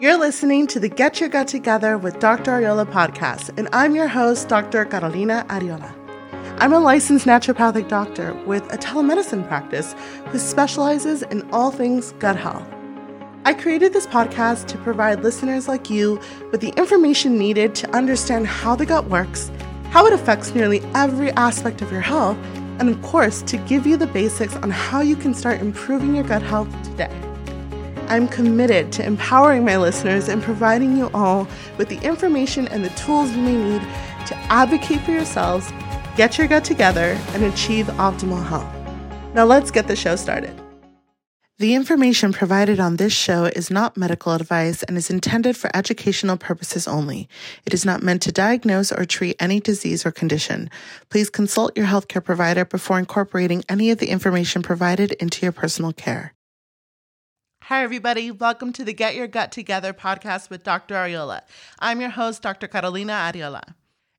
You're listening to the Get Your Gut Together with Dr. Arreola podcast, and I'm your host, Dr. Carolina Arreola. I'm a licensed naturopathic doctor with a telemedicine practice who specializes in all things gut health. I created this podcast to provide listeners like you with the information needed to understand how the gut works, how it affects nearly every aspect of your health, and of course, to give you the basics on how you can start improving your gut health today. I'm committed to empowering my listeners and providing you all with the information and the tools you may need to advocate for yourselves, get your gut together, and achieve optimal health. Now, let's get the show started. The information provided on this show is not medical advice and is intended for educational purposes only. It is not meant to diagnose or treat any disease or condition. Please consult your healthcare provider before incorporating any of the information provided into your personal care. Hi, everybody. Welcome to the Get Your Gut Together podcast with Dr. Arreola. I'm your host, Dr. Carolina Arreola.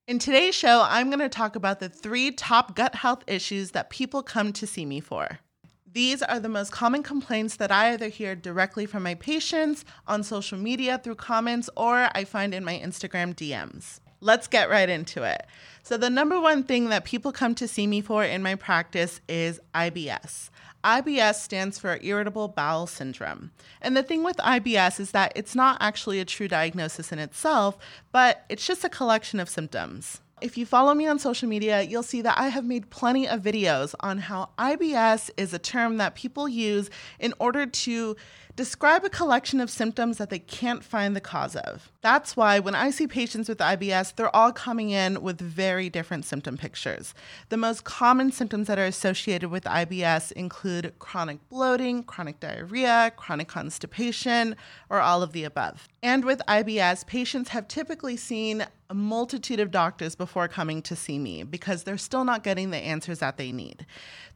In today's show, I'm going to talk about the three top gut health issues that people come to see me for. These are the most common complaints that I either hear directly from my patients, on social media through comments, or I find in my Instagram DMs. Let's get right into it. So, the number one thing that people come to see me for in my practice is IBS. IBS stands for irritable bowel syndrome. And the thing with IBS is that it's not actually a true diagnosis in itself, but it's just a collection of symptoms. If you follow me on social media, you'll see that I have made plenty of videos on how IBS is a term that people use in order to describe a collection of symptoms that they can't find the cause of. That's why when I see patients with IBS, they're all coming in with very different symptom pictures. The most common symptoms that are associated with IBS include chronic bloating, chronic diarrhea, chronic constipation, or all of the above. And with IBS, patients have typically seen a multitude of doctors before coming to see me because they're still not getting the answers that they need.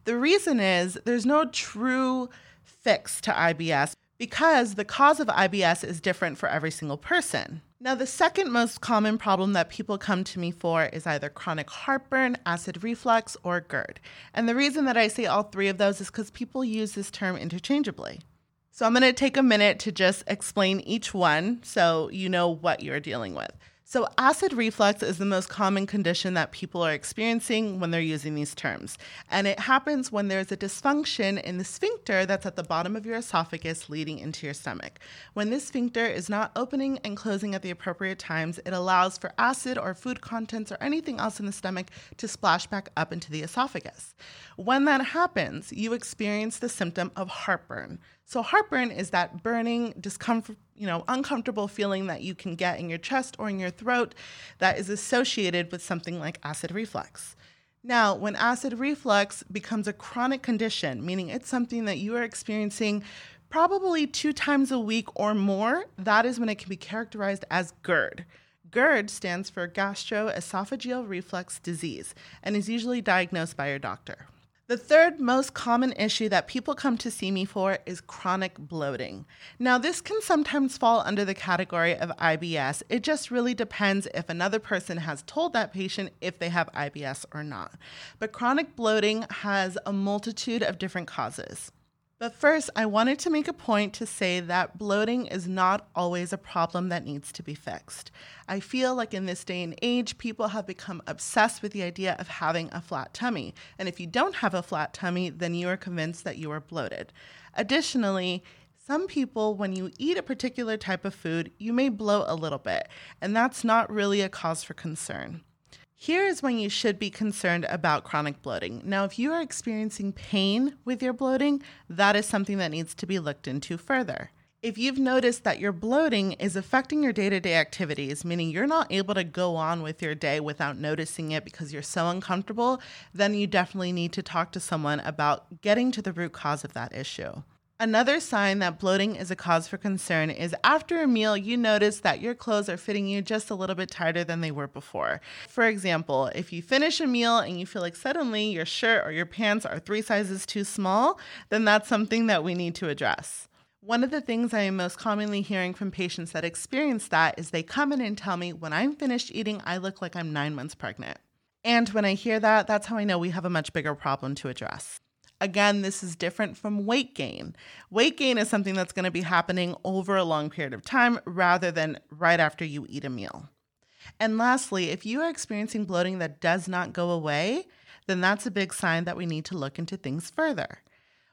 The reason is there's no true fix to IBS because the cause of IBS is different for every single person. Now, the second most common problem that people come to me for is either chronic heartburn, acid reflux, or GERD. And the reason that I say all three of those is because people use this term interchangeably. So I'm going to take a minute to just explain each one so you know what you're dealing with. So, acid reflux is the most common condition that people are experiencing when they're using these terms. And it happens when there's a dysfunction in the sphincter that's at the bottom of your esophagus leading into your stomach. When this sphincter is not opening and closing at the appropriate times, it allows for acid or food contents or anything else in the stomach to splash back up into the esophagus. When that happens, you experience the symptom of heartburn. So heartburn is that burning, discomfort, you know, uncomfortable feeling that you can get in your chest or in your throat that is associated with something like acid reflux. Now, when acid reflux becomes a chronic condition, meaning it's something that you are experiencing probably two times a week or more, that is when it can be characterized as GERD. GERD stands for gastroesophageal reflux disease and is usually diagnosed by your doctor. The third most common issue that people come to see me for is chronic bloating. Now, this can sometimes fall under the category of IBS. It just really depends if another person has told that patient if they have IBS or not. But chronic bloating has a multitude of different causes. But first, I wanted to make a point to say that bloating is not always a problem that needs to be fixed. I feel like in this day and age, people have become obsessed with the idea of having a flat tummy. And if you don't have a flat tummy, then you are convinced that you are bloated. Additionally, some people, when you eat a particular type of food, you may bloat a little bit, and that's not really a cause for concern. Here is when you should be concerned about chronic bloating. Now, if you are experiencing pain with your bloating, that is something that needs to be looked into further. If you've noticed that your bloating is affecting your day to day activities, meaning you're not able to go on with your day without noticing it because you're so uncomfortable, then you definitely need to talk to someone about getting to the root cause of that issue. Another sign that bloating is a cause for concern is after a meal, you notice that your clothes are fitting you just a little bit tighter than they were before. For example, if you finish a meal and you feel like suddenly your shirt or your pants are three sizes too small, then that's something that we need to address. One of the things I am most commonly hearing from patients that experience that is they come in and tell me, when I'm finished eating, I look like I'm nine months pregnant. And when I hear that, that's how I know we have a much bigger problem to address. Again, this is different from weight gain. Weight gain is something that's going to be happening over a long period of time rather than right after you eat a meal. And lastly, if you are experiencing bloating that does not go away, then that's a big sign that we need to look into things further.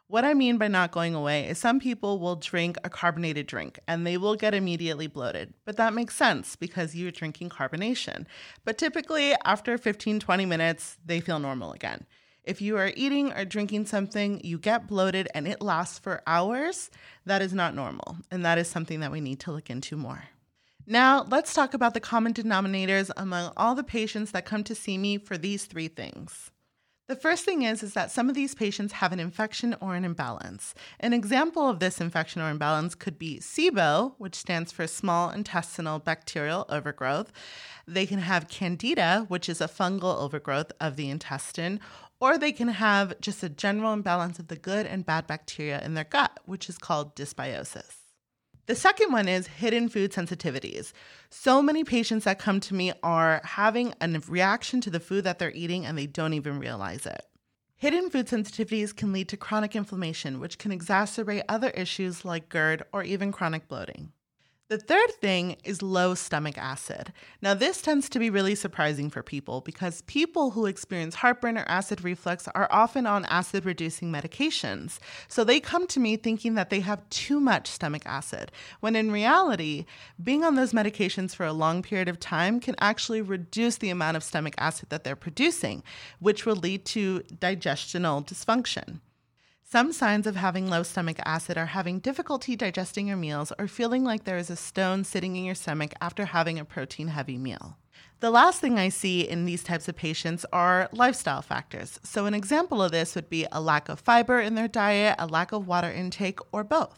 What I mean by not going away is some people will drink a carbonated drink and they will get immediately bloated. But that makes sense because you're drinking carbonation. But typically, after 15, 20 minutes, they feel normal again. If you are eating or drinking something, you get bloated and it lasts for hours, that is not normal. And that is something that we need to look into more. Now, let's talk about the common denominators among all the patients that come to see me for these three things. The first thing is is that some of these patients have an infection or an imbalance. An example of this infection or imbalance could be SIBO, which stands for small intestinal bacterial overgrowth. They can have candida, which is a fungal overgrowth of the intestine, or they can have just a general imbalance of the good and bad bacteria in their gut, which is called dysbiosis. The second one is hidden food sensitivities. So many patients that come to me are having a reaction to the food that they're eating and they don't even realize it. Hidden food sensitivities can lead to chronic inflammation, which can exacerbate other issues like GERD or even chronic bloating. The third thing is low stomach acid. Now, this tends to be really surprising for people because people who experience heartburn or acid reflux are often on acid reducing medications. So they come to me thinking that they have too much stomach acid, when in reality, being on those medications for a long period of time can actually reduce the amount of stomach acid that they're producing, which will lead to digestional dysfunction. Some signs of having low stomach acid are having difficulty digesting your meals or feeling like there is a stone sitting in your stomach after having a protein heavy meal. The last thing I see in these types of patients are lifestyle factors. So, an example of this would be a lack of fiber in their diet, a lack of water intake, or both.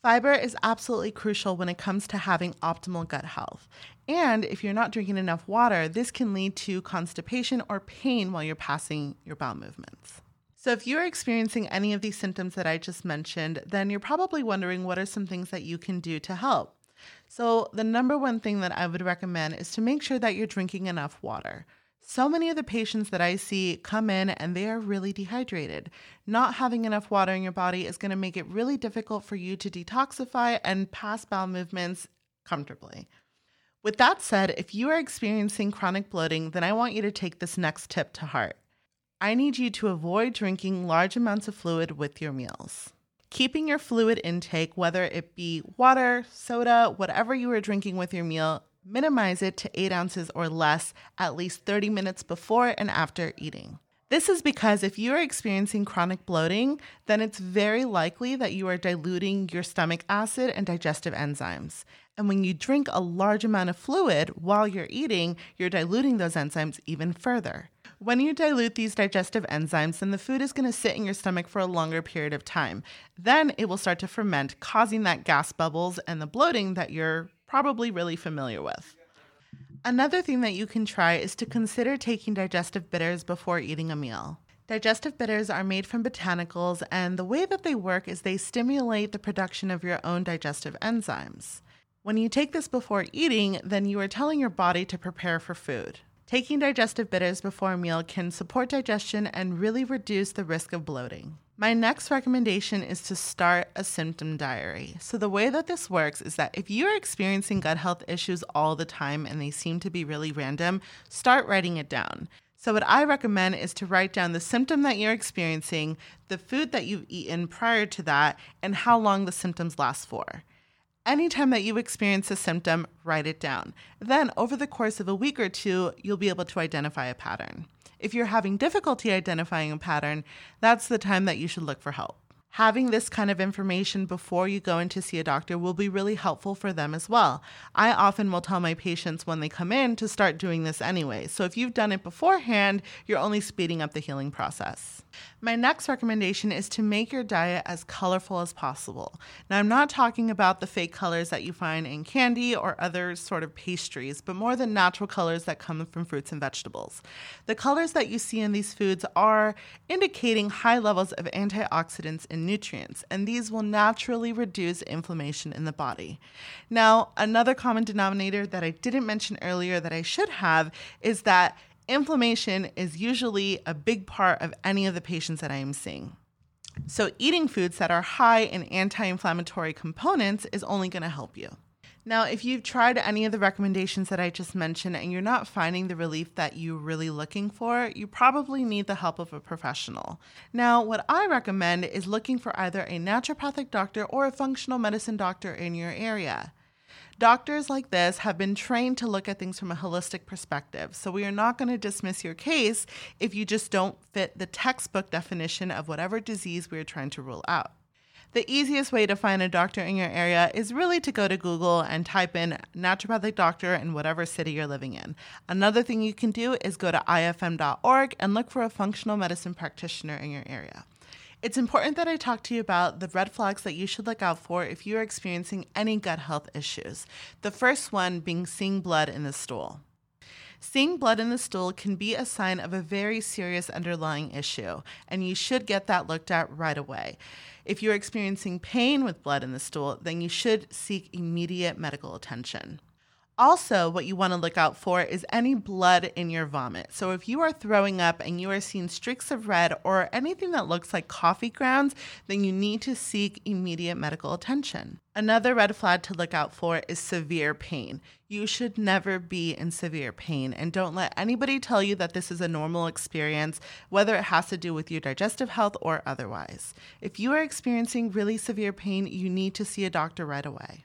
Fiber is absolutely crucial when it comes to having optimal gut health. And if you're not drinking enough water, this can lead to constipation or pain while you're passing your bowel movements. So, if you're experiencing any of these symptoms that I just mentioned, then you're probably wondering what are some things that you can do to help. So, the number one thing that I would recommend is to make sure that you're drinking enough water. So many of the patients that I see come in and they are really dehydrated. Not having enough water in your body is going to make it really difficult for you to detoxify and pass bowel movements comfortably. With that said, if you are experiencing chronic bloating, then I want you to take this next tip to heart. I need you to avoid drinking large amounts of fluid with your meals. Keeping your fluid intake, whether it be water, soda, whatever you are drinking with your meal, minimize it to 8 ounces or less at least 30 minutes before and after eating. This is because if you are experiencing chronic bloating, then it's very likely that you are diluting your stomach acid and digestive enzymes. And when you drink a large amount of fluid while you're eating, you're diluting those enzymes even further. When you dilute these digestive enzymes, then the food is going to sit in your stomach for a longer period of time. Then it will start to ferment, causing that gas bubbles and the bloating that you're probably really familiar with. Another thing that you can try is to consider taking digestive bitters before eating a meal. Digestive bitters are made from botanicals, and the way that they work is they stimulate the production of your own digestive enzymes. When you take this before eating, then you are telling your body to prepare for food. Taking digestive bitters before a meal can support digestion and really reduce the risk of bloating. My next recommendation is to start a symptom diary. So, the way that this works is that if you're experiencing gut health issues all the time and they seem to be really random, start writing it down. So, what I recommend is to write down the symptom that you're experiencing, the food that you've eaten prior to that, and how long the symptoms last for. Anytime that you experience a symptom, write it down. Then, over the course of a week or two, you'll be able to identify a pattern. If you're having difficulty identifying a pattern, that's the time that you should look for help having this kind of information before you go in to see a doctor will be really helpful for them as well. I often will tell my patients when they come in to start doing this anyway. So if you've done it beforehand, you're only speeding up the healing process. My next recommendation is to make your diet as colorful as possible. Now, I'm not talking about the fake colors that you find in candy or other sort of pastries, but more the natural colors that come from fruits and vegetables. The colors that you see in these foods are indicating high levels of antioxidants and nutrients, and these will naturally reduce inflammation in the body. Now, another common denominator that I didn't mention earlier that I should have is that inflammation is usually a big part of any of the patients that I am seeing. So, eating foods that are high in anti inflammatory components is only going to help you. Now, if you've tried any of the recommendations that I just mentioned and you're not finding the relief that you're really looking for, you probably need the help of a professional. Now, what I recommend is looking for either a naturopathic doctor or a functional medicine doctor in your area. Doctors like this have been trained to look at things from a holistic perspective, so we are not going to dismiss your case if you just don't fit the textbook definition of whatever disease we are trying to rule out. The easiest way to find a doctor in your area is really to go to Google and type in naturopathic doctor in whatever city you're living in. Another thing you can do is go to ifm.org and look for a functional medicine practitioner in your area. It's important that I talk to you about the red flags that you should look out for if you're experiencing any gut health issues. The first one being seeing blood in the stool. Seeing blood in the stool can be a sign of a very serious underlying issue, and you should get that looked at right away. If you're experiencing pain with blood in the stool, then you should seek immediate medical attention. Also, what you want to look out for is any blood in your vomit. So, if you are throwing up and you are seeing streaks of red or anything that looks like coffee grounds, then you need to seek immediate medical attention. Another red flag to look out for is severe pain. You should never be in severe pain, and don't let anybody tell you that this is a normal experience, whether it has to do with your digestive health or otherwise. If you are experiencing really severe pain, you need to see a doctor right away.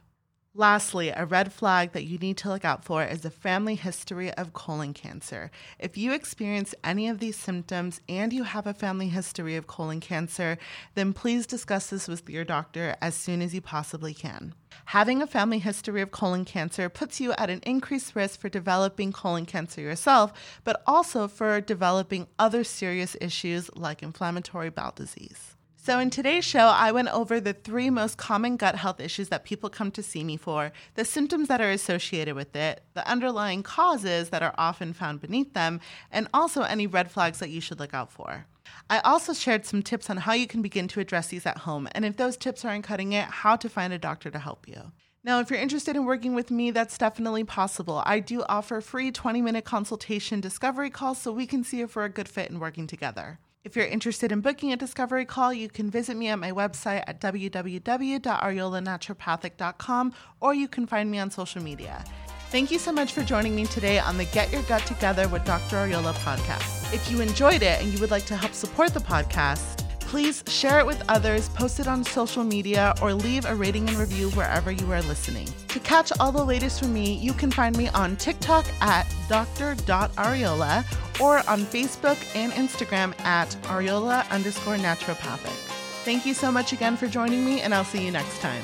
Lastly, a red flag that you need to look out for is a family history of colon cancer. If you experience any of these symptoms and you have a family history of colon cancer, then please discuss this with your doctor as soon as you possibly can. Having a family history of colon cancer puts you at an increased risk for developing colon cancer yourself, but also for developing other serious issues like inflammatory bowel disease. So, in today's show, I went over the three most common gut health issues that people come to see me for, the symptoms that are associated with it, the underlying causes that are often found beneath them, and also any red flags that you should look out for. I also shared some tips on how you can begin to address these at home, and if those tips aren't cutting it, how to find a doctor to help you. Now, if you're interested in working with me, that's definitely possible. I do offer free 20 minute consultation discovery calls so we can see if we're a good fit in working together. If you're interested in booking a discovery call, you can visit me at my website at www.arreolanaturopathic.com or you can find me on social media. Thank you so much for joining me today on the Get Your Gut Together with Dr. Arreola podcast. If you enjoyed it and you would like to help support the podcast, please share it with others, post it on social media, or leave a rating and review wherever you are listening. To catch all the latest from me, you can find me on TikTok at dr.arreola or on Facebook and Instagram at arreola underscore naturopathic. Thank you so much again for joining me, and I'll see you next time.